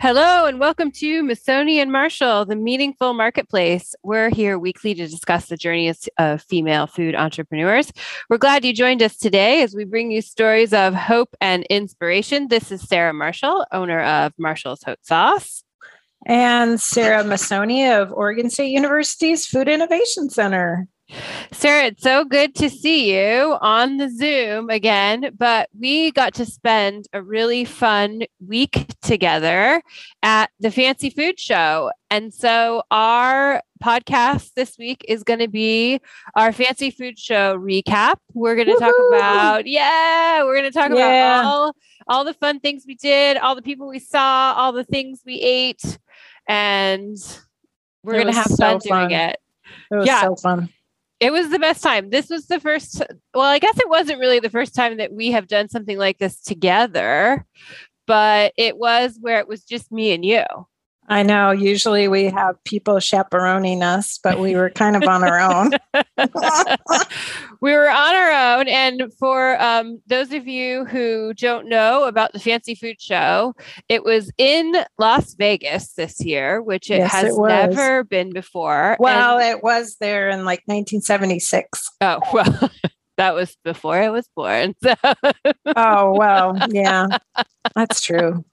Hello, and welcome to Masoni and Marshall, the meaningful marketplace. We're here weekly to discuss the journeys of female food entrepreneurs. We're glad you joined us today as we bring you stories of hope and inspiration. This is Sarah Marshall, owner of Marshall's Hot Sauce. And Sarah Masoni of Oregon State University's Food Innovation Center. Sarah, it's so good to see you on the Zoom again, but we got to spend a really fun week together at the Fancy Food Show. And so our podcast this week is going to be our Fancy Food Show recap. We're going to talk about, yeah, we're going to talk yeah. about all all the fun things we did, all the people we saw, all the things we ate, and we're going to have so fun, fun doing it. It was yeah. so fun it was the best time. This was the first, well, I guess it wasn't really the first time that we have done something like this together, but it was where it was just me and you. I know. Usually we have people chaperoning us, but we were kind of on our own. we were on our own. And for um, those of you who don't know about the Fancy Food Show, it was in Las Vegas this year, which it yes, has it never been before. Well, and- it was there in like 1976. Oh, well. that was before I was born. So. oh, well, yeah, that's true.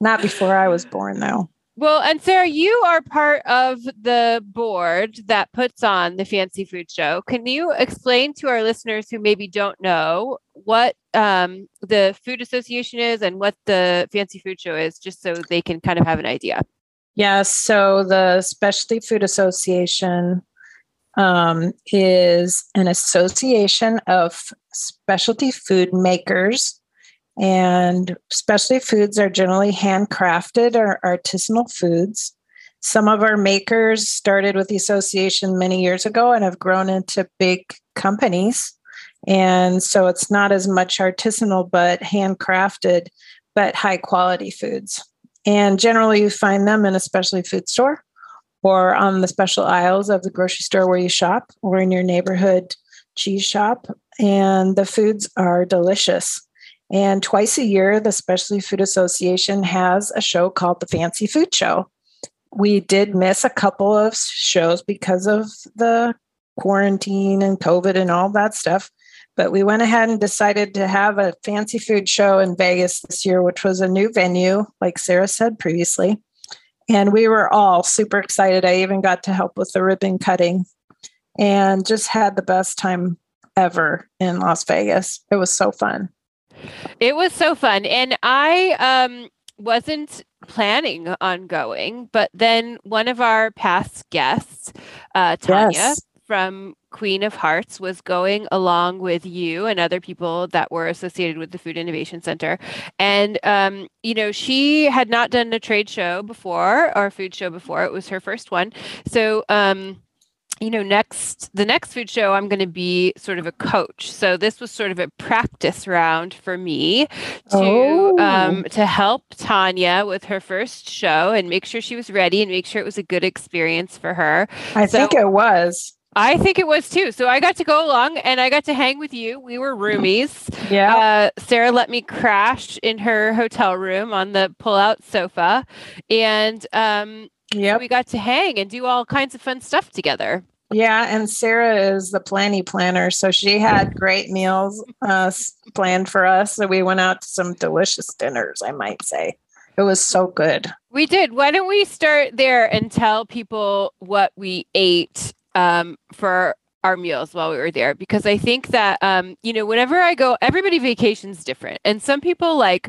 Not before I was born, though. Well, and Sarah, you are part of the board that puts on the Fancy Food Show. Can you explain to our listeners who maybe don't know what um, the Food Association is and what the Fancy Food Show is, just so they can kind of have an idea? Yes. So the Specialty Food Association um, is an association of specialty food makers and specialty foods are generally handcrafted or artisanal foods. Some of our makers started with the association many years ago and have grown into big companies. And so it's not as much artisanal, but handcrafted, but high quality foods. And generally, you find them in a specialty food store or on the special aisles of the grocery store where you shop or in your neighborhood cheese shop. And the foods are delicious. And twice a year, the Specialty Food Association has a show called the Fancy Food Show. We did miss a couple of shows because of the quarantine and COVID and all that stuff. But we went ahead and decided to have a fancy food show in Vegas this year, which was a new venue, like Sarah said previously. And we were all super excited. I even got to help with the ribbon cutting and just had the best time ever in Las Vegas. It was so fun. It was so fun. And I um, wasn't planning on going, but then one of our past guests, uh, Tanya yes. from Queen of Hearts, was going along with you and other people that were associated with the Food Innovation Center. And, um, you know, she had not done a trade show before or a food show before. It was her first one. So, um, you know next the next food show i'm going to be sort of a coach so this was sort of a practice round for me to oh. um, to help tanya with her first show and make sure she was ready and make sure it was a good experience for her i so, think it was I think it was too. So I got to go along and I got to hang with you. We were roomies. Yeah. Uh, Sarah let me crash in her hotel room on the pull out sofa. And um, yeah, we got to hang and do all kinds of fun stuff together. Yeah, and Sarah is the planning planner, so she had great meals uh, planned for us. So we went out to some delicious dinners, I might say. It was so good. We did. Why don't we start there and tell people what we ate um, for our meals while we were there because I think that um, you know, whenever I go, everybody vacations different. And some people like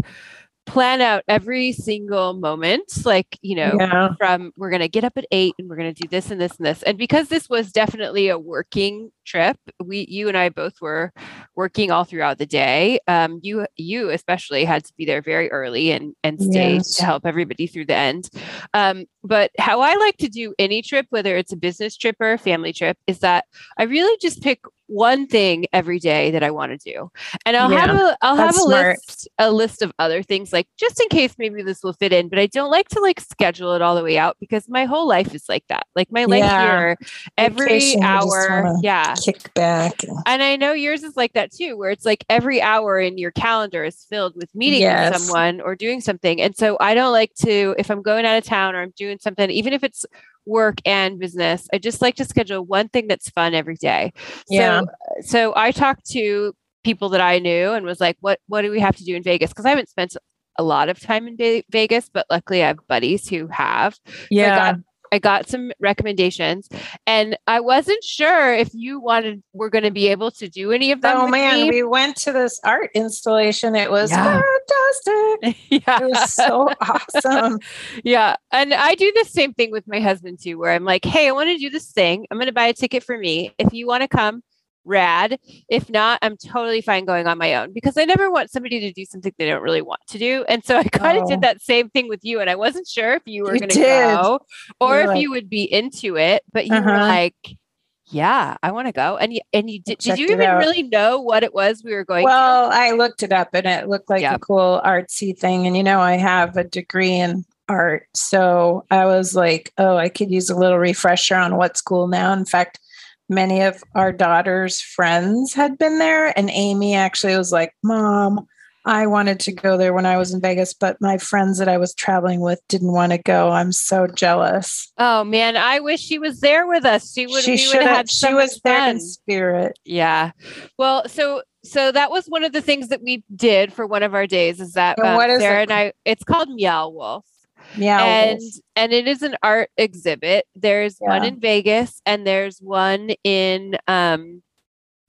plan out every single moment like you know yeah. from we're going to get up at 8 and we're going to do this and this and this and because this was definitely a working trip we you and i both were working all throughout the day um, you you especially had to be there very early and and stay yes. to help everybody through the end um, but how i like to do any trip whether it's a business trip or a family trip is that i really just pick one thing every day that I want to do. And I'll yeah, have a I'll have a smart. list a list of other things like just in case maybe this will fit in, but I don't like to like schedule it all the way out because my whole life is like that. Like my life yeah. here every Vacation, hour, yeah. Kick back. And I know yours is like that too where it's like every hour in your calendar is filled with meeting yes. with someone or doing something. And so I don't like to if I'm going out of town or I'm doing something even if it's work and business. I just like to schedule one thing that's fun every day. Yeah. So, so I talked to people that I knew and was like, what, what do we have to do in Vegas? Cause I haven't spent a lot of time in Vegas, but luckily I have buddies who have. Yeah. So I got I got some recommendations and I wasn't sure if you wanted we're going to be able to do any of them. Oh man, me. we went to this art installation. It was yeah. fantastic. yeah. It was so awesome. yeah. And I do the same thing with my husband too, where I'm like, hey, I want to do this thing. I'm going to buy a ticket for me. If you want to come, rad. If not, I'm totally fine going on my own because I never want somebody to do something they don't really want to do. And so I kind of oh. did that same thing with you. And I wasn't sure if you were going to go or You're if like, you would be into it, but you uh-huh. were like, yeah, I want to go. And you, and you did, did you even really know what it was we were going well, to? I looked it up and it looked like a cool artsy thing. And, you know, I have a degree in art. So I was like, oh, I could use a little refresher on what's cool now. In fact, many of our daughter's friends had been there. And Amy actually was like, Mom, I wanted to go there when I was in Vegas, but my friends that I was traveling with didn't want to go. I'm so jealous. Oh man, I wish she was there with us. She would. She should have. She was there fun. in spirit. Yeah. Well, so so that was one of the things that we did for one of our days. Is that um, Sarah it? and I? It's called Meow Wolf. Yeah. And and it is an art exhibit. There's yeah. one in Vegas and there's one in um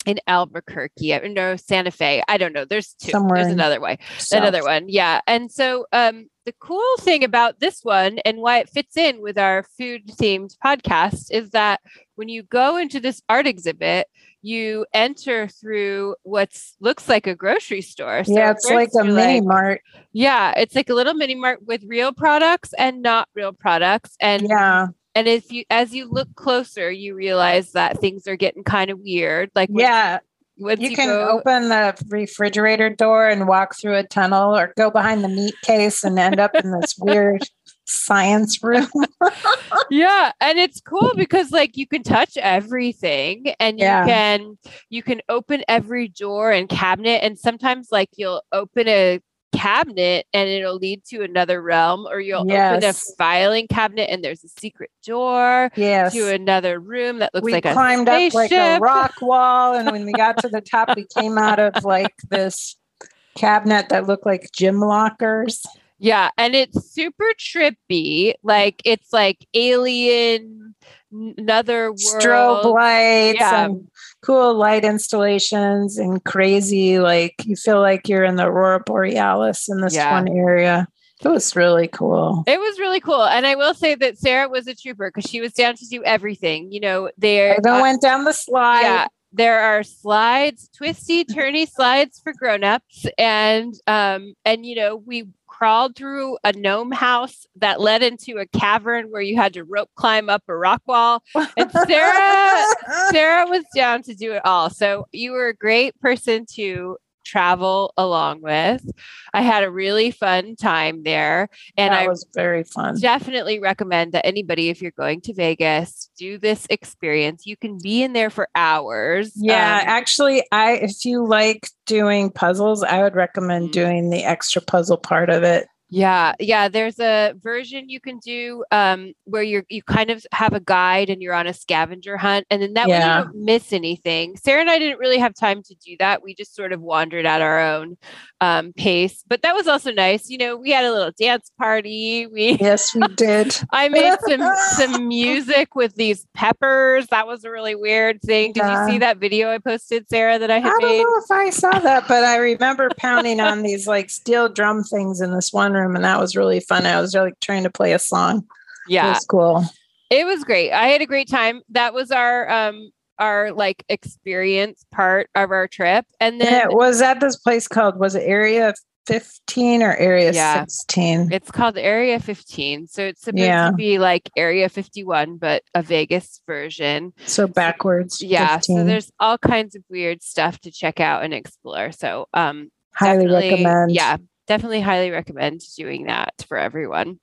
in Albuquerque, no Santa Fe. I don't know. There's two. Somewhere There's another way. South. Another one. Yeah. And so um the cool thing about this one and why it fits in with our food themed podcast is that when you go into this art exhibit, you enter through what looks like a grocery store. So yeah, it's like a mini like, mart. Yeah, it's like a little mini mart with real products and not real products. And yeah. And if you as you look closer, you realize that things are getting kind of weird. Like yeah, you, you, can go, open the refrigerator door and walk through a tunnel or go behind the meat case and end up in this weird science room. yeah, and it's cool because like you can touch everything and you yeah. can you can open every drawer and cabinet and sometimes like you'll open a cabinet and it'll lead to another realm or you'll yes. open a filing cabinet and there's a secret door yes. to another room that looks we like climbed a up like a rock wall and when we got to the top we came out of like this cabinet that looked like gym lockers yeah, and it's super trippy. Like it's like alien, another world. strobe lights yeah. and cool light installations and crazy. Like you feel like you're in the aurora borealis in this yeah. one area. It was really cool. It was really cool. And I will say that Sarah was a trooper because she was down to do everything. You know, there I uh, went down the slide. Yeah. There are slides, twisty, turny slides for grown-ups. And um, and you know, we crawled through a gnome house that led into a cavern where you had to rope climb up a rock wall. And Sarah, Sarah was down to do it all. So you were a great person to travel along with. I had a really fun time there. And that I was very fun. Definitely recommend that anybody, if you're going to Vegas, do this experience. You can be in there for hours. Yeah, um, actually, I if you like doing puzzles, I would recommend mm-hmm. doing the extra puzzle part of it. Yeah, yeah. There's a version you can do um, where you're you kind of have a guide and you're on a scavenger hunt, and then that yeah. way you don't miss anything. Sarah and I didn't really have time to do that. We just sort of wandered at our own um, pace, but that was also nice. You know, we had a little dance party. We yes, we did. I made some some music with these peppers. That was a really weird thing. Did yeah. you see that video I posted, Sarah? That I had I don't know if I saw that, but I remember pounding on these like steel drum things in this one room, and that was really fun. I was like trying to play a song. Yeah, it was cool. It was great. I had a great time. That was our um our like experience part of our trip, and then it was at this place called was it Area 15 or Area yeah. 16? It's called Area 15. So it's supposed yeah. to be like Area 51, but a Vegas version. So backwards. Yeah. 15. So there's all kinds of weird stuff to check out and explore. So um highly recommend. Yeah, definitely highly recommend doing that for everyone.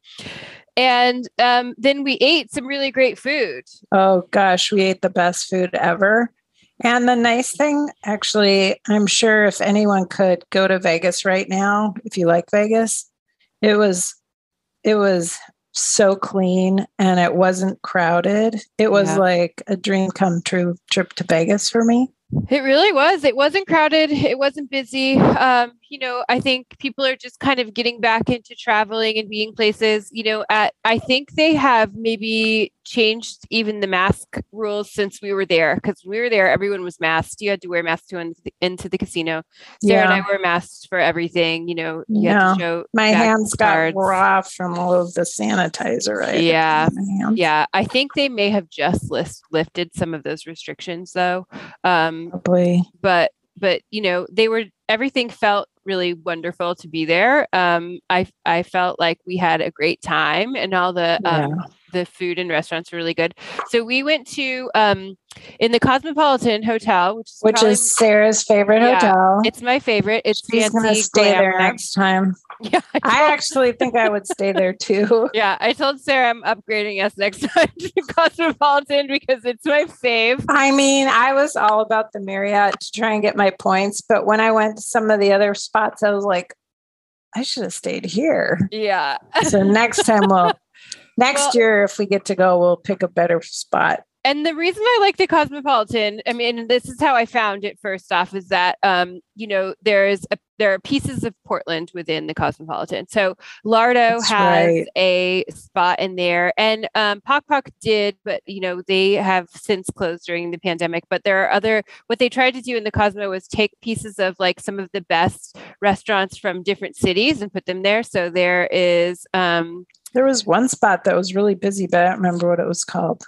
And um, then we ate some really great food. Oh gosh, we ate the best food ever. And the nice thing, actually, I'm sure if anyone could go to Vegas right now, if you like Vegas, it was it was so clean and it wasn't crowded. It was yeah. like a dream come true trip to Vegas for me. It really was. It wasn't crowded. It wasn't busy. Um, you know, I think people are just kind of getting back into traveling and being places. You know, at I think they have maybe changed even the mask rules since we were there because we were there, everyone was masked. You had to wear masks to into the, into the casino. Sarah yeah. and I were masks for everything. You know, you yeah. my hands cards. got raw from all of the sanitizer. Right? Yeah, yeah. I think they may have just list, lifted some of those restrictions though. Um, Probably, but but you know they were everything felt really wonderful to be there. Um, I I felt like we had a great time, and all the um, yeah. The food and restaurants were really good. So we went to um, in the Cosmopolitan Hotel, which is which probably, is Sarah's favorite yeah, hotel. It's my favorite. It's She's gonna stay there next time. Yeah, I, I, actually think I would stay there too. Yeah, I told Sarah I'm upgrading us next time to Cosmopolitan because it's my fave. I mean, I was all about the Marriott to try and get my points, but when I went to some of the other spots, I was like, I should have stayed here. Yeah. so next time we'll next well, year if we get to go, we'll pick a better spot and the reason I like the Cosmopolitan, I mean, this is how I found it first off, is that um, you know, there's a there are pieces of Portland within the Cosmopolitan. So Lardo That's has right. a spot in there, and um, Pock Pok did, but you know they have since closed during the pandemic. But there are other. What they tried to do in the Cosmo was take pieces of like some of the best restaurants from different cities and put them there. So there is. Um, there was one spot that was really busy, but I don't remember what it was called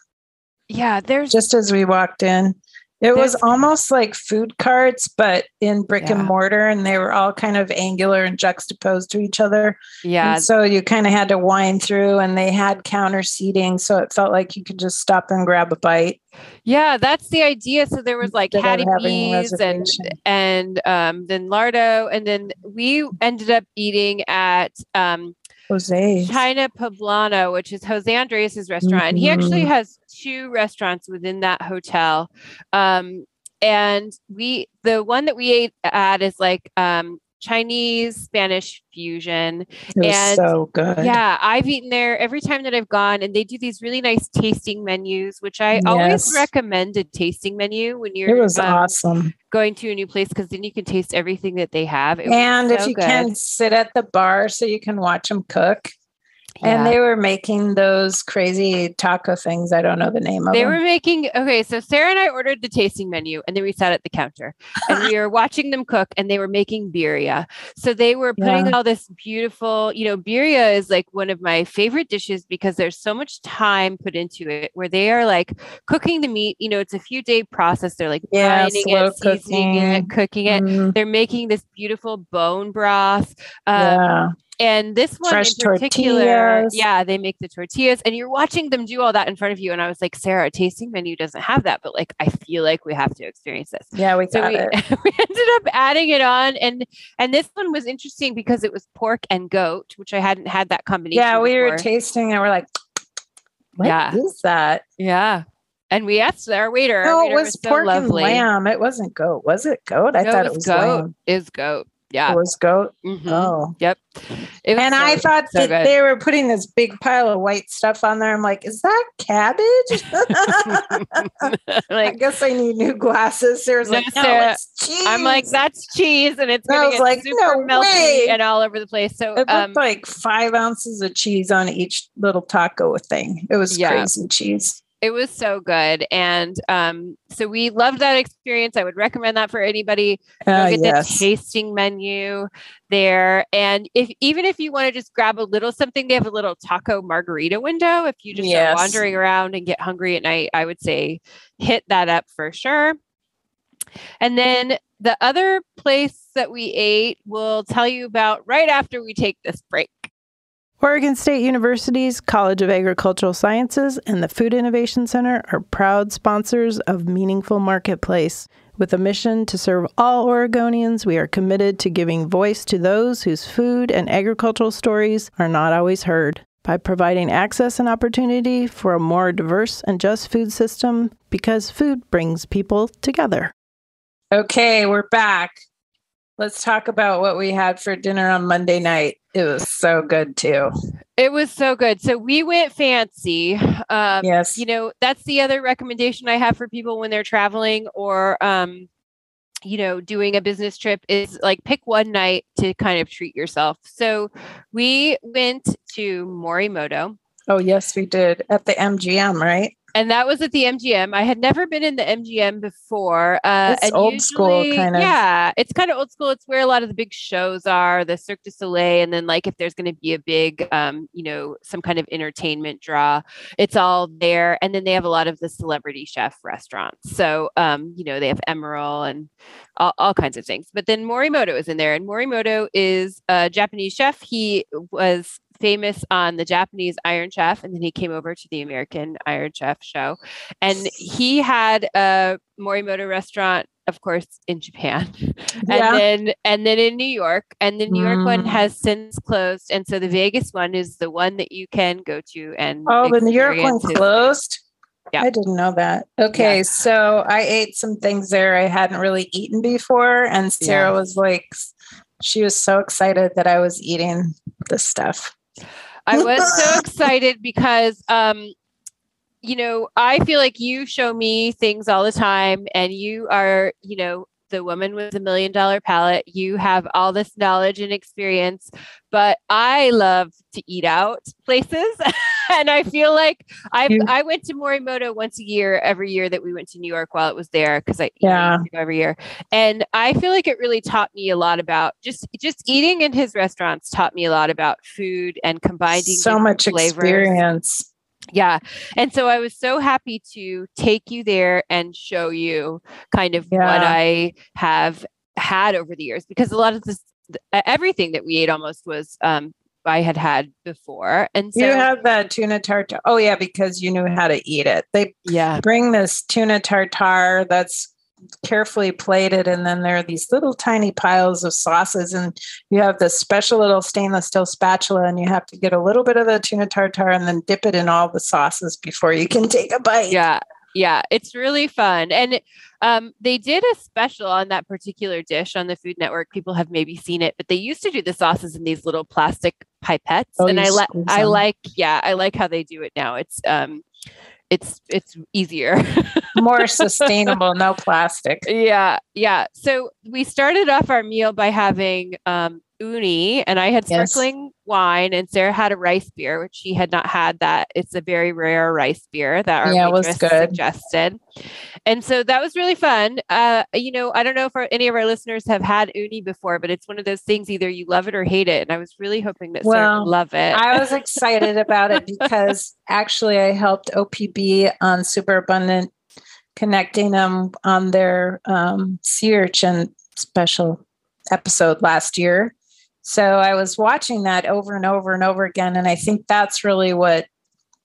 yeah, there's just as we walked in. It was almost like food carts, but in brick yeah. and mortar, and they were all kind of angular and juxtaposed to each other. Yeah. And so you kind of had to wind through, and they had counter seating, so it felt like you could just stop and grab a bite. Yeah, that's the idea. So there was like Hattie B's and and um, then Lardo, and then we ended up eating at um, Jose China Poblano, which is Jose Andres' restaurant. Mm-hmm. And he actually mm-hmm. has two restaurants within that hotel. Um, and we the one that we ate at is like um, Chinese Spanish fusion. and so good. Yeah, I've eaten there every time that I've gone, and they do these really nice tasting menus, which I yes. always recommend a tasting menu when you're. It was um, awesome going to a new place because then you can taste everything that they have. It and if you good. can sit at the bar so you can watch them cook. And they were making those crazy taco things. I don't know the name of they them. They were making, okay, so Sarah and I ordered the tasting menu and then we sat at the counter and we were watching them cook and they were making birria. So they were putting yeah. all this beautiful, you know, birria is like one of my favorite dishes because there's so much time put into it where they are like cooking the meat. You know, it's a few day process. They're like yeah, it, seasoning cooking. it, cooking it. Mm. They're making this beautiful bone broth. Um, yeah and this one Fresh in particular, tortillas. yeah, they make the tortillas and you're watching them do all that in front of you. And I was like, Sarah, a tasting menu doesn't have that, but like I feel like we have to experience this. Yeah, we so we, we ended up adding it on and and this one was interesting because it was pork and goat, which I hadn't had that combination. Yeah, we before. were tasting and we're like, what yeah. is that? Yeah. And we asked our waiter. No, our waiter it was, was pork so and lamb. It wasn't goat. Was it goat? I no, thought it was, goat. Lamb. Is goat. Yeah. It was goat. Mhm. Oh. Yep. And I thought so that good. they were putting this big pile of white stuff on there. I'm like, is that cabbage? I guess I need new glasses. Sarah's No, like, no, Sarah, it's cheese. I'm like, that's cheese and it's I was get like, super no melty way. and all over the place. So It looked um like five ounces of cheese on each little taco thing. It was Yeah. crazy cheese. It was so good. And um so we loved that experience. I would recommend that for anybody. Uh, get yes. the tasting menu there. And if even if you want to just grab a little something, they have a little taco margarita window. If you just Yes. are wandering around and get hungry at night, I would say hit that up for sure. And then the other place that we ate, we'll tell you about right after we take this break. Oregon State University's College of Agricultural Sciences and the Food Innovation Center are proud sponsors of Meaningful Marketplace. With a mission to serve all Oregonians, we are committed to giving voice to those whose food and agricultural stories are not always heard. By providing access and opportunity for a more diverse and just food system, because food brings people together. Okay, we're back. Let's talk about what we had for dinner on Monday night. It was so good too. It was so good. So we went fancy. Um, Yes. you know that's the other recommendation i have for people when they're traveling or um you know doing a business trip is like pick one night to kind of treat yourself so we went to morimoto Oh, yes, we did at the MGM, right? And that was at the mgm i had never been in the mgm before uh It's old school, kind of. yeah it's kind of old school. It's where a lot of the big shows are the cirque du soleil and then like if there's going to be a big um you know some kind of entertainment draw it's all there. And then they have a lot of the celebrity chef restaurants. So um you know they have emerald and all, all kinds of things. But then morimoto is in there and morimoto is a japanese chef. He was famous on the japanese iron chef and then he came over to the american iron chef show and he had a morimoto restaurant of course in japan Yeah. and then and then in New York, and the New York one Mm. has since closed, and so the Vegas one is the one that you can go to and Oh, the New York one closed? Yeah. I didn't know that. Okay, so I ate some things there I hadn't really eaten before. And Sarah Yeah. was like, she was so excited that I was eating this stuff. I was so excited because um you know, I feel like you show me things all the time and you are, you know, the woman with a million dollar palate. You have all this knowledge and experience, but I love to eat out places. and I feel like I I went to Morimoto once a year every year that we went to New York while it was there because I Yeah. every year. And I feel like it really taught me a lot about just just eating in his restaurants taught me a lot about food and combining So much flavors. experience. Yeah. And so I was so happy to take you there and show you kind of what I have had over the years because a lot of this everything that we ate almost was um I had had before. And so you have that tuna tartar. Oh, yeah, because you knew how to eat it. They yeah. bring this tuna tartar that's carefully plated, and then there are these little tiny piles of sauces, and you have this special little stainless steel spatula, and you have to get a little bit of the tuna tartare and then dip it in all the sauces before you can take a bite. Yeah. Yeah, it's really fun. And um, they did a special on that particular dish on the Food Network. People have maybe seen it, but they used to do the sauces in these little plastic pipettes. Oh, and I like I like yeah, I like how they do it now. It's um it's it's easier. More sustainable, no plastic. yeah, yeah. So we started off our meal by having um uni and I had Yes. sparkling wine and Sarah had a rice beer, which she had not had that. It's a very rare rice beer that our Yeah, was waitress good. suggested. And so that was really fun. Uh, you know, I don't know if our, any of our listeners have had uni before, but it's one of those things either you love it or hate it. And I was really hoping that Sarah Well, would love it. I was excited about it because actually I helped OPB on Superabundant connecting them on their um, sea urchin special episode last year. So I was watching that over and over and over again. And I think that's really what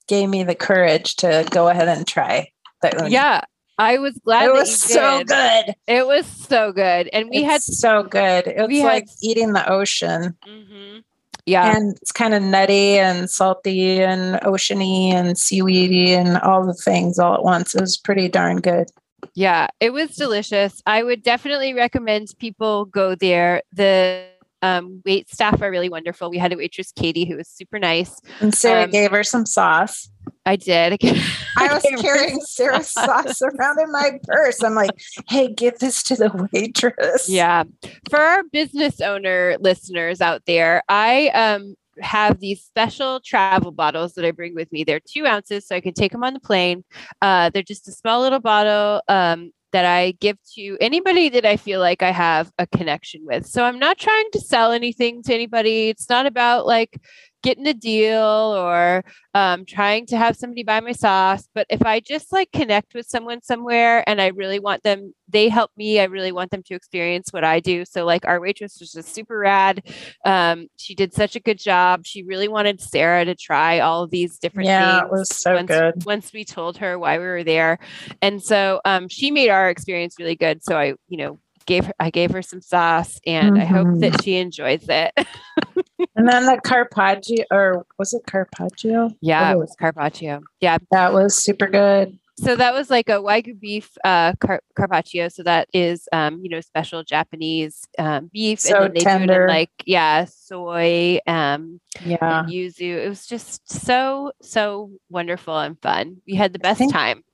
gave me the courage to go ahead and try the uni. yeah. I was glad It that was you so did. good. It was so good. And we it's had so good. It's we had- like eating the ocean. Mhm. yeah. and it's kind of nutty and salty and oceany and seaweedy and all the things all at once. It was pretty darn good. Yeah, it was delicious. I would definitely recommend people go there. The um, wait staff are really wonderful. We had a waitress, Katie, who was super nice. And Sarah um, gave her some sauce. I did. I was carrying Sarah's sauce around in my purse. I'm like, hey, give this to the waitress. Yeah. For our business owner listeners out there, I um have these special travel bottles that I bring with me. They're two ounces, so I can take them on the plane. Uh, they're just a small little bottle. Um, that I give to anybody that I feel like I have a connection with. So I'm not trying to sell anything to anybody. It's not about like getting a deal or um, trying to have somebody buy my sauce. But if I just like connect with someone somewhere and I really want them, they help me. I really want them to experience what I do. So like our waitress was just super rad. Um, she did such a good job. She really wanted Sarah to try all of these different yeah, things. it was so once, good. Once we told her why we were there, and so um, she made our experience really good. So I, you know, gave her, I gave her some sauce, and mm-hmm. I hope that mm-hmm. she enjoys it. and then the carpaccio, or was it carpaccio? Yeah, it was carpaccio. Yeah, that was super good. So that was like a wagyu beef uh, car- carpaccio. So that is, um, you know, special Japanese um, beef, so and then they tender. do it in like yeah, soy, um, yeah, and yuzu. It was just so so wonderful and fun. We had the best I think, time.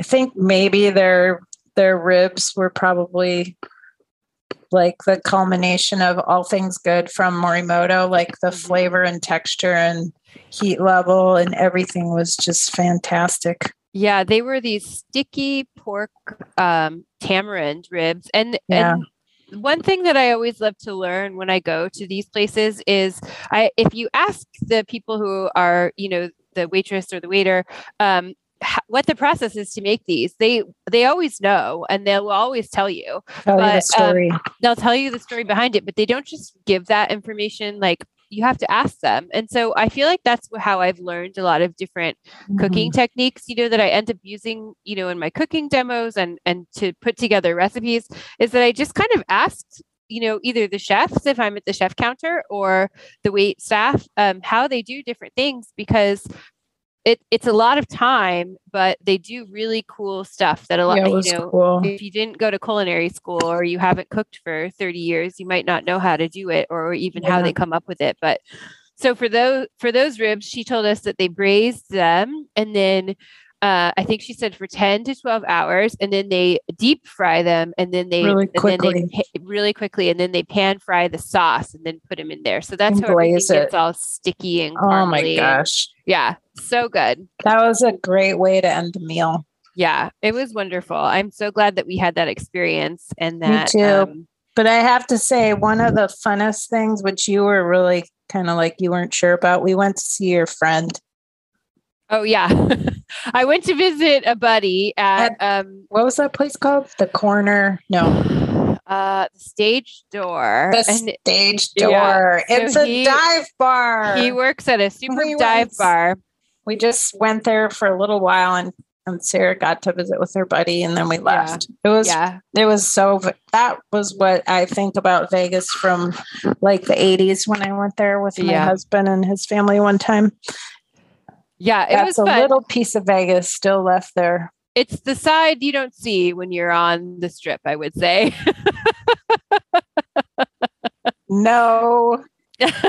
I think maybe their their ribs were probably like the culmination of all things good from Morimoto, like the mm-hmm. flavor and texture and heat level and everything was just fantastic. Yeah, they were these sticky pork um, tamarind ribs. And, yeah. and one thing that I always love to learn when I go to these places is I if you ask the people who are, you know, the waitress or the waiter, um, what the process is to make these. They they always know and they'll always tell you. Tell but, you the um, story. Um, they'll tell you the story behind it, but they don't just give that information like you have to ask them. And so I feel like that's how I've learned a lot of different mm-hmm. cooking techniques, you know, that I end up using, you know, in my cooking demos and and to put together recipes is that I just kind of asked you know either the chefs if i'm at the chef counter or the wait staff um, how they do different things because it, it's a lot of time, but they do really cool stuff that a lot, yeah, you know, cool. if you didn't go to culinary school or you haven't cooked for 30 years, you might not know how to do it or even yeah. how they come up with it. But so for those, for those ribs, she told us that they braised them and then uh, I think she said for 10 to 12 hours and then they deep fry them and then they really quickly they, really quickly and then they pan fry the sauce and then put them in there. So that's and how it. gets all sticky and oh my gosh. yeah, so good. That was a great way to end the meal. Yeah, it was wonderful. I'm so glad that we had that experience and that Me too. Um, but I have to say one of the funnest things which you were really kind of like you weren't sure about, we went to see your friend Oh yeah. I went to visit a buddy at, at, um what was that place called? The corner. No. Uh the stage door. The and, stage door. Yeah. It's so a he, dive bar. He works at a super we dive went, bar. We just went there for a little while and and Sarah got to visit with her buddy and then we left. Yeah. It was yeah. it was so that was what I think about Vegas from like the 80s when I went there with my yeah. husband and his family one time. Yeah, it That's was a fun. little piece of Vegas still left there. It's the side you don't see when you're on the strip, I would say. no.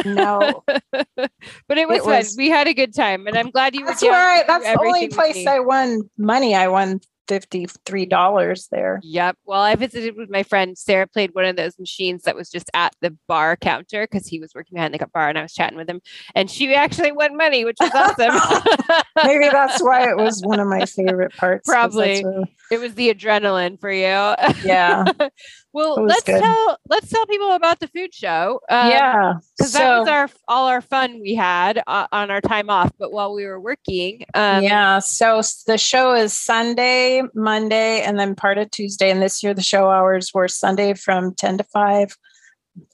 No. but it was, it was fun. We had a good time and I'm glad you That's where I, that's the only place I won money. I won $53 there. Yep. Well, I visited with my friend. Sarah played one of those machines that was just at the bar counter because he was working behind the bar and I was chatting with him. And she actually won money, which was awesome. Maybe that's why it was one of my favorite parts. Probably. It was the adrenaline for you. Yeah. well, let's good. tell let's tell people about the food show. Um, yeah, because so, that was our all our fun we had uh, on our time off. But while we were working, um, yeah. So the show is Sunday, Monday, and then part of Tuesday. And this year the show hours were Sunday from ten to five.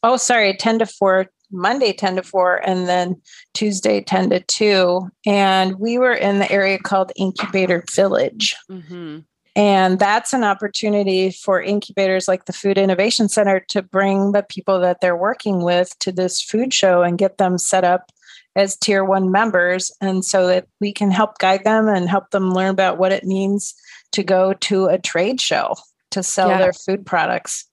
Oh, sorry, ten to four. Monday 10 to 4 and then Tuesday 10 to 2 and we were in the area called Incubator Village. Mm-hmm. And that's an opportunity for incubators like the Food Innovation Center to bring the people that they're working with to this food show and get them set up as tier one members. And so that we can help guide them and help them learn about what it means to go to a trade show to sell yeah. their food products.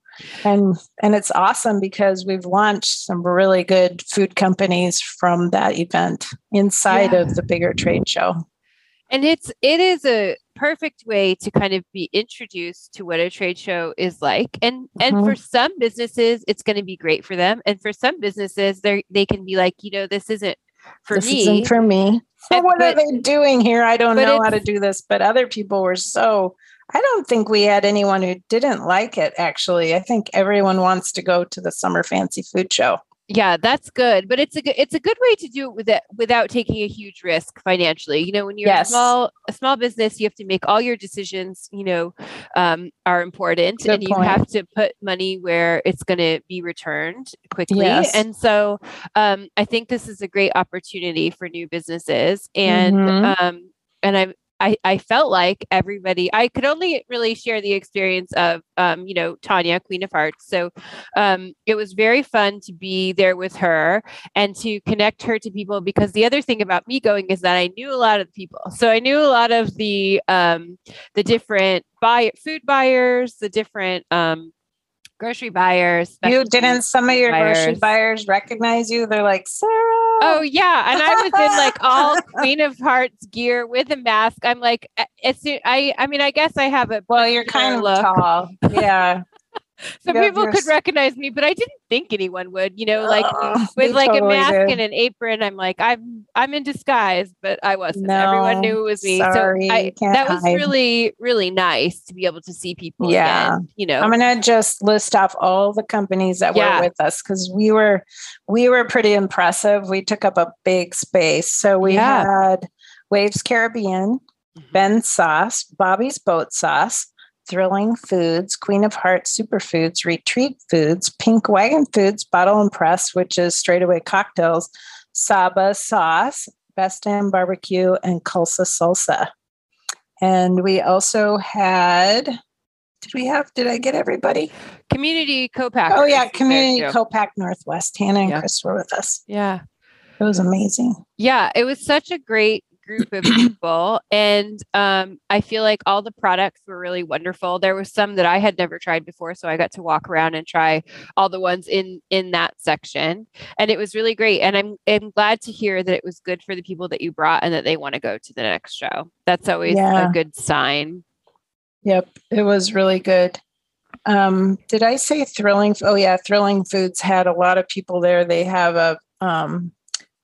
And and it's awesome because we've launched some really good food companies from that event inside yeah. of the bigger trade show. And it's it is a perfect way to kind of be introduced to what a trade show is like. And mm-hmm. and for some businesses it's going to be great for them and for some businesses they they can be like, you know, this isn't for this me. Isn't for me. So what but, are they doing here? I don't know how to do this, but other people were so I don't think we had anyone who didn't like it, actually. I think everyone wants to go to the summer fancy food show. Yeah, that's good, but it's a good it's a good way to do it with it without taking a huge risk financially. You know, when you're yes. a small a small business, you have to make all your decisions. You know, um, are important, good and you have to put money where it's going to be returned quickly. Yes. And so, um, I think this is a great opportunity for new businesses, and mm-hmm. um, and I'm I, I felt like everybody i could only really share the experience of um, you know tanya queen of hearts so um, it was very fun to be there with her and to connect her to people because the other thing about me going is that i knew a lot of the people so i knew a lot of the um, the different buy food buyers the different um, grocery buyers. You didn't some of your buyers. grocery buyers recognize you? They're like, Sarah. Oh yeah. And I was in like all Queen of Hearts gear with a mask. I'm like, it's I I mean, I guess I have a well, you're kind of look. tall. Yeah. Some people could recognize me, but I didn't think anyone would. You know, like uh, with like totally a mask did. and an apron. I'm like, I'm I'm in disguise, but I wasn't. No, Everyone knew it was me. Sorry, so I, that was hide. really really nice to be able to see people. Yeah, again, you know. I'm gonna just list off all the companies that yeah. were with us because we were we were pretty impressive. We took up a big space. So we yeah. had Waves Caribbean, mm-hmm. Ben Sauce, Bobby's Boat Sauce. Thrilling Foods, Queen of Hearts Superfoods, Retreat Foods, Pink Wagon Foods, Bottle and Press, which is straightaway cocktails, Saba Sauce, Best Damn Barbecue, and Culsa Salsa. And we also had, did we have, did I get everybody? Community co-pack. Oh, yeah, Community co-pack Northwest. Hannah and yeah. Chris were with us. Yeah. It was amazing. Yeah, it was such a great group of people. and um, I feel like all the products were really wonderful. There was some that I had never tried before, so I got to walk around and try all the ones in in that section, and it was really great. And I'm I'm glad to hear that it was good for the people that you brought and that they want to go to the next show. That's always yeah. a good sign. Yep, it was really good. Um, did I say thrilling? Oh yeah, thrilling foods had a lot of people there. They have a um,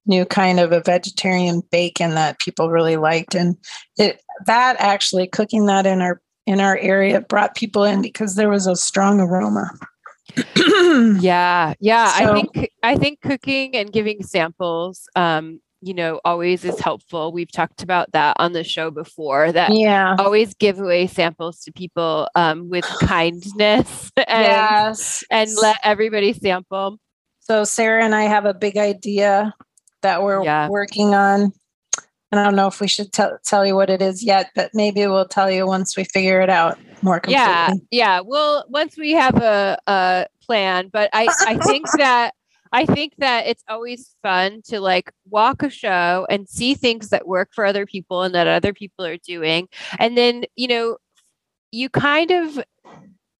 new kind of a vegetarian bacon that people really liked. And it that actually cooking that in our in our area brought people in because there was a strong aroma. Yeah yeah so, i think i think cooking and giving samples um you know always is helpful. We've talked about that on the show before that yeah. always give away samples to people um, with kindness and, yes. and let everybody sample. So sarah and i have a big idea that we're yeah. working on. And I don't know if we should tell tell you what it is yet, but maybe we'll tell you once we figure it out more completely. Yeah, yeah. Well, once we have a, a plan, but I I think that I think that it's always fun to like walk a show and see things that work for other people and that other people are doing, and then you know you kind of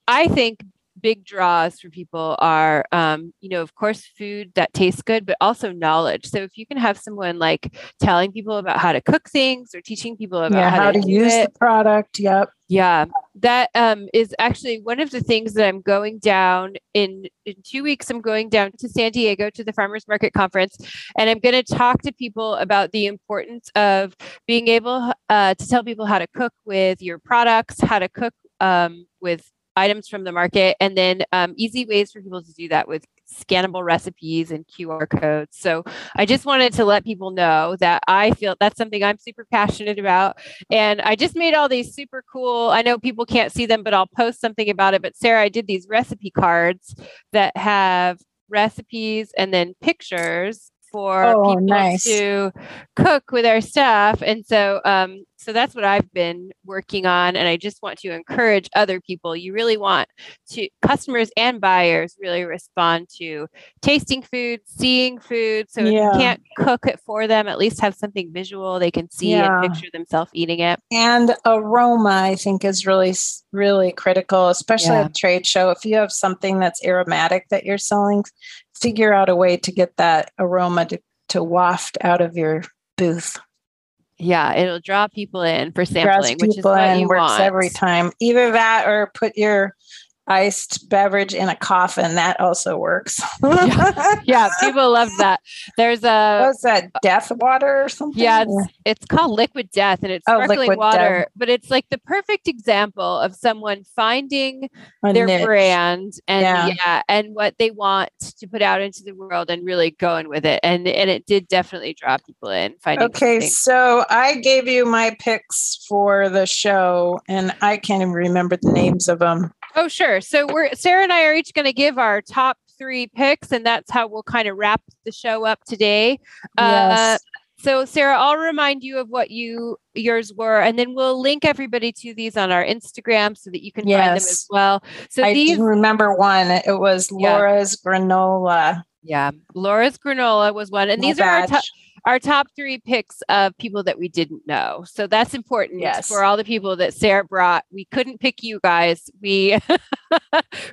I think big draws for people are um, you know of course food that tastes good but also knowledge so if you can have someone like telling people about how to cook things or teaching people about yeah, how, how, to, to use it. the product yep yeah that um, is actually one of the things that i'm going down in in two weeks i'm going down to san diego to the farmers market conference and i'm going to talk to people about the importance of being able uh, to tell people how to cook with your products how to cook um, with items from the market, and then um, easy ways for people to do that with scannable recipes and QR codes. So I just wanted to let people know that I feel that's something I'm super passionate about. And I just made all these super cool, I know people can't see them, but I'll post something about it. But Sarah, I did these recipe cards that have recipes and then pictures for Oh, people nice. to cook with our stuff. And so um so that's what I've been working on and I just want to encourage other people. You really want to customers and buyers really respond to tasting food, seeing food. So if you can't cook it for them, at least have something visual they can see Yeah. and picture themselves eating it. And aroma, I think, is really, really critical, especially Yeah. at trade show. If you have something that's aromatic that you're selling, figure out a way to get that aroma to, to waft out of your booth. Yeah, it'll draw people in for Draws sampling, which is what in, you works want. every time. Either that or put your iced beverage in a coffin. That also works. Yeah, people love that. There's a What's that? Death water or something? Yeah, it's, it's called liquid death and it's Oh, sparkling water, but it's like the perfect example of someone finding A their niche. brand and Yeah. yeah. and what they want to put out into the world and really going with it. And and it did definitely draw people in finding Okay, something. so I gave you my picks for the show, and I can't even remember the names of them. Oh, sure. So we're Sarah and I are each going to give our top three picks, and that's how we'll kind of wrap the show up today. Uh, Yes. So Sarah, I'll remind you of what you yours were, and then we'll link everybody to these on our Instagram so that you can find them as well. So I these, remember one. It was Yeah. Laura's granola. yeah, Laura's granola was one, and these are our top our top three picks of people that we didn't know. So that's important Yes. for all the people that Sarah brought. We couldn't pick you guys. We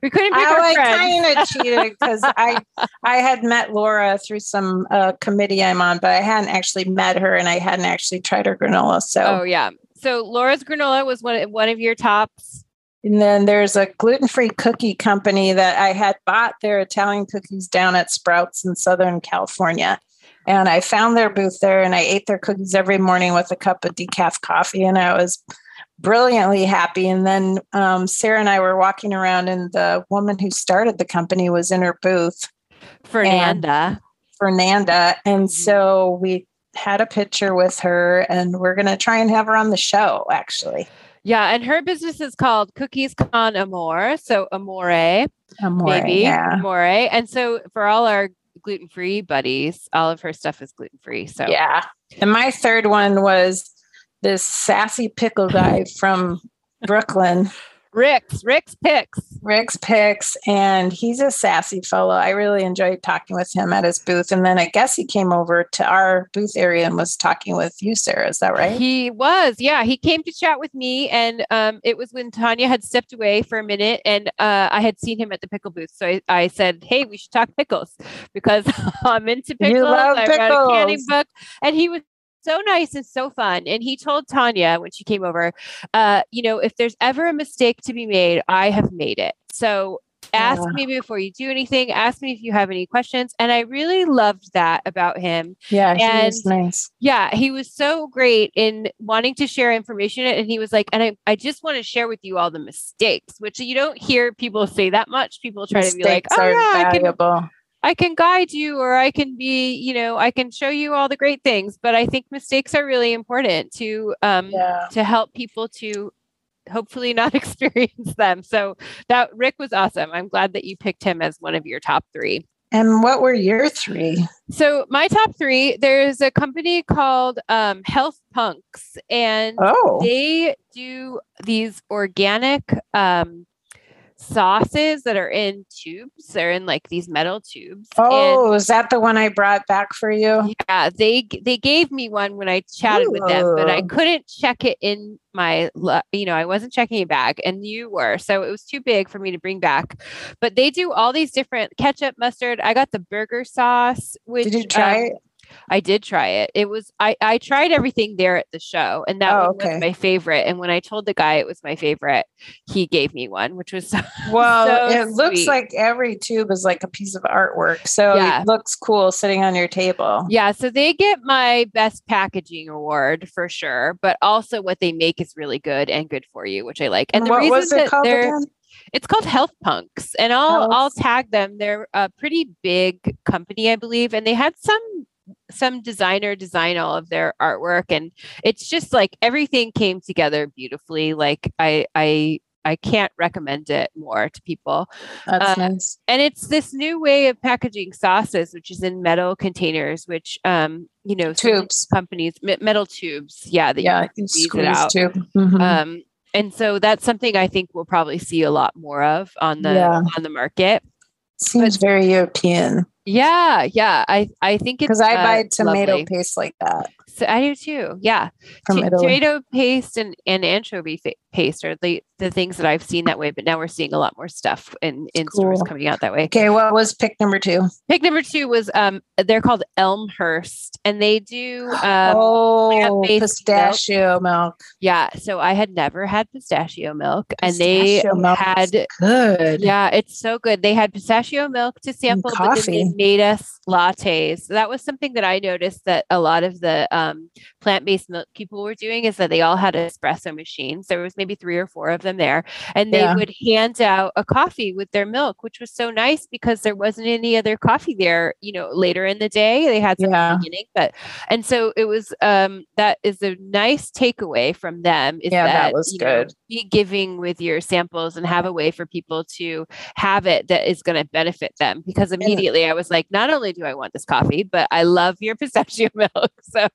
we couldn't pick our I kind of cheated because I I had met Laura through some uh, committee I'm on, but I hadn't actually met her, and I hadn't actually tried her granola. So, Oh yeah. So Laura's granola was one one of your tops. and then there's a gluten free cookie company that I had bought their Italian cookies down at Sprouts in Southern California. And I found their booth there and I ate their cookies every morning with a cup of decaf coffee. And I was brilliantly happy. And then um, Sarah and I were walking around, and the woman who started the company was in her booth, Fernanda. Fernanda. And Mhm. so we had a picture with her, and we're going to try and have her on the show, actually. Yeah, and her business is called Cookies Con Amore. So Amore, Amore, maybe Yeah. Amore. And so for all our gluten free buddies, all of her stuff is gluten free. So Yeah. And my third one was this sassy pickle guy from Brooklyn, Rick's, Rick's picks. Rick's Picks, and he's a sassy fellow. I really enjoyed talking with him at his booth. And then I guess he came over to our booth area and was talking with you, Sarah. Is that right? He was, yeah. He came to chat with me, and um, it was when Tanya had stepped away for a minute, and uh, I had seen him at the pickle booth. So I, I said, "Hey, we should talk pickles because I'm into pickles. I read a canning book, and he was so nice and so fun. And he told Tanya when she came over, uh, you know, if there's ever a mistake to be made, I have made it. So ask Yeah. me before you do anything. Ask me if you have any questions. And I really loved that about him. Yeah, he was And- nice. Yeah, he was so great in wanting to share information. And he was like, and I, I just want to share with you all the mistakes, which you don't hear people say that much. People try to be like, oh, yeah, I can, valuable. I can guide you or I can be, you know, I can show you all the great things. But I think mistakes are really important to, um, Yeah. to help people to hopefully not experience them. So that Rick was awesome. I'm glad that you picked him as one of your top three. And what were your three? So my top three, there's a company called um, Health Punks, and Oh, they do these organic um, sauces that are in tubes. They're in like these metal tubes. oh, is that the one I brought back for you? yeah, they they gave me one when I chatted with them, but I couldn't check it in my you know I wasn't checking it back, and you were, so it was too big for me to bring back. But they do all these different ketchup, mustard. I got the burger sauce. Which Did you try um, it? I did try it. It was I I tried everything there at the show, and that Oh, one okay. was my favorite. And when I told the guy it was my favorite, he gave me one, which was so, Well, so it looks like every tube is like a piece of artwork. So Yeah. it looks cool sitting on your table. yeah. So they get my best packaging award for sure, but also what they make is really good and good for you, which I like. And, And the what reason was it that called they're again? it's called Health Punks, and I'll I'll tag them. They're a pretty big company, I believe, and they had some some designer design all of their artwork, and it's just like everything came together beautifully. Like I I I can't recommend it more to people. That's uh, nice. And it's this new way of packaging sauces, which is in metal containers, which um, you know, tubes companies, metal tubes. Yeah, that yeah, you squeeze it out. Tube. Mm-hmm. Um, and so that's something I think we'll probably see a lot more of on the yeah. on the market. Seems but, very European. Yeah, yeah. I I think it's because I uh, buy tomato lovely. paste like that. So I do too. Yeah. From T- tomato paste and, and anchovy fa- paste are the, the things that I've seen that way, but now we're seeing a lot more stuff in, in cool. stores coming out that way. Okay. What was pick number two? Pick number two was um they're called Elmhurst and they do um oh pistachio milk. milk. Yeah. So I had never had pistachio milk pistachio and they milk had good. Yeah, it's so good. They had pistachio milk to sample, but they made us lattes. That was something that I noticed that a lot of the um, plant-based milk people were doing is that they all had espresso machines. There was maybe three or four of them there, and they yeah. would hand out a coffee with their milk, which was so nice because there wasn't any other coffee there. You know, later in the day they had some yeah. beginning, but and so it was. Um, that is a nice takeaway from them. Is yeah, that, that was good. Know, be giving with your samples and have a way for people to have it that is going to benefit them. Because immediately I was like, not only do I want this coffee, but I love your pistachio milk. So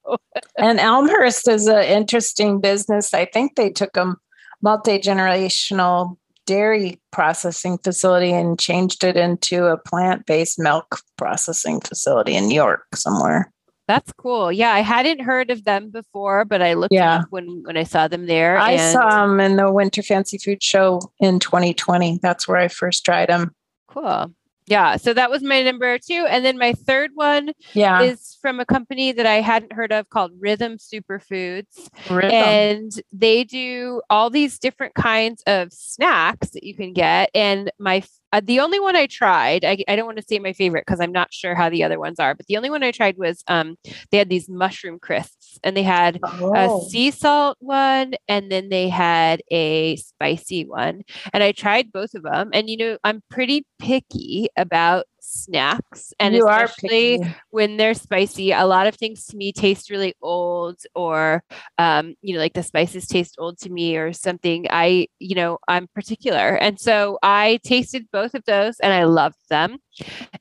and Elmhurst is an interesting business. I think they took a multi generational dairy processing facility and changed it into a plant based milk processing facility in New York somewhere. That's cool. Yeah, I hadn't heard of them before, but I looked yeah. when when I saw them there. I and... saw them in the Winter Fancy Food Show in 2020. That's where I first tried them. Cool. Yeah. So that was my number two. And then my third one yeah. is from a company that I hadn't heard of called Rhythm Superfoods. Rhythm. And they do all these different kinds of snacks that you can get. And my uh, the only one I tried, I, I don't want to say my favorite because I'm not sure how the other ones are, but the only one I tried was um, they had these mushroom crisps and they had oh. a sea salt one and then they had a spicy one. And I tried both of them. And, you know, I'm pretty picky about snacks and you especially when they're spicy. A lot of things to me taste really old or um, you know like the spices taste old to me or something. I you know i'm particular. And so i tasted both of those and i loved them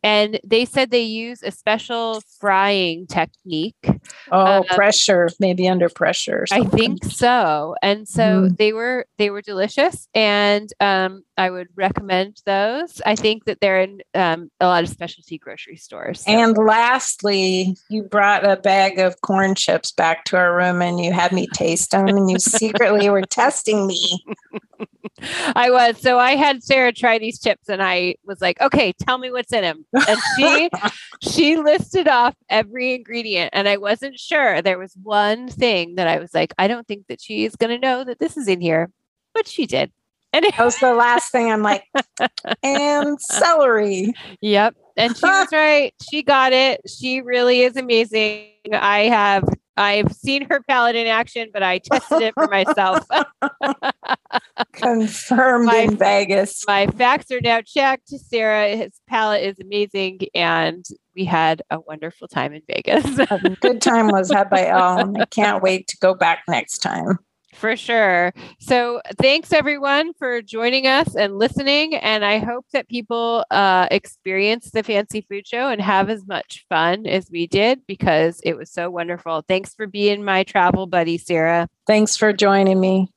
and they said they use a special frying technique. Oh, um, pressure, maybe under pressure. I think so. And so mm. they were they were delicious, and um, I would recommend those. I think that they're in um, a lot of specialty grocery stores. So. And lastly, you brought a bag of corn chips back to our room, and you had me taste them, and you secretly were testing me. I was. So I had Sarah try these chips and I was like, okay, tell me what's in them. And she she listed off every ingredient and I wasn't sure. There was one thing that I was like, I don't think that she's gonna know that this is in here. But she did. And it was the last thing I'm like, and celery. Yep. And she was right. She got it. She really is amazing. I have I've seen her palate in action, but I tested it for myself. Confirmed my, in Vegas. My facts are now checked. Sarah, his palate is amazing, and we had a wonderful time in Vegas. a good time was had by all. I can't wait to go back next time. For sure. So, thanks everyone for joining us and listening. And I hope that people uh, experience the Fancy Food Show and have as much fun as we did because it was so wonderful. Thanks for being my travel buddy, Sarah. Thanks for joining me.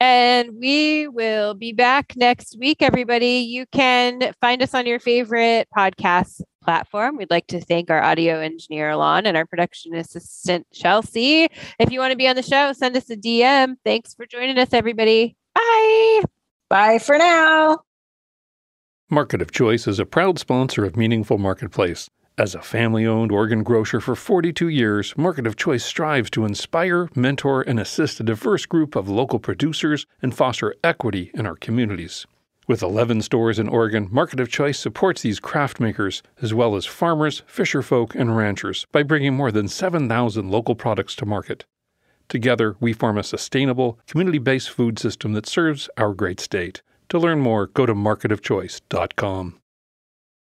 And we will be back next week, everybody. You can find us on your favorite podcast platform. We'd like to thank our audio engineer, Lon, and our production assistant, Chelsea. If you want to be on the show, send us a DM. Thanks for joining us, everybody. Bye. Bye for now. Market of Choice is a proud sponsor of Meaningful Marketplace. As a family owned organ grocer for 42 years, Market of Choice strives to inspire, mentor, and assist a diverse group of local producers and foster equity in our communities. With 11 stores in Oregon, Market of Choice supports these craft makers, as well as farmers, fisherfolk, and ranchers, by bringing more than 7,000 local products to market. Together, we form a sustainable, community based food system that serves our great state. To learn more, go to marketofchoice.com.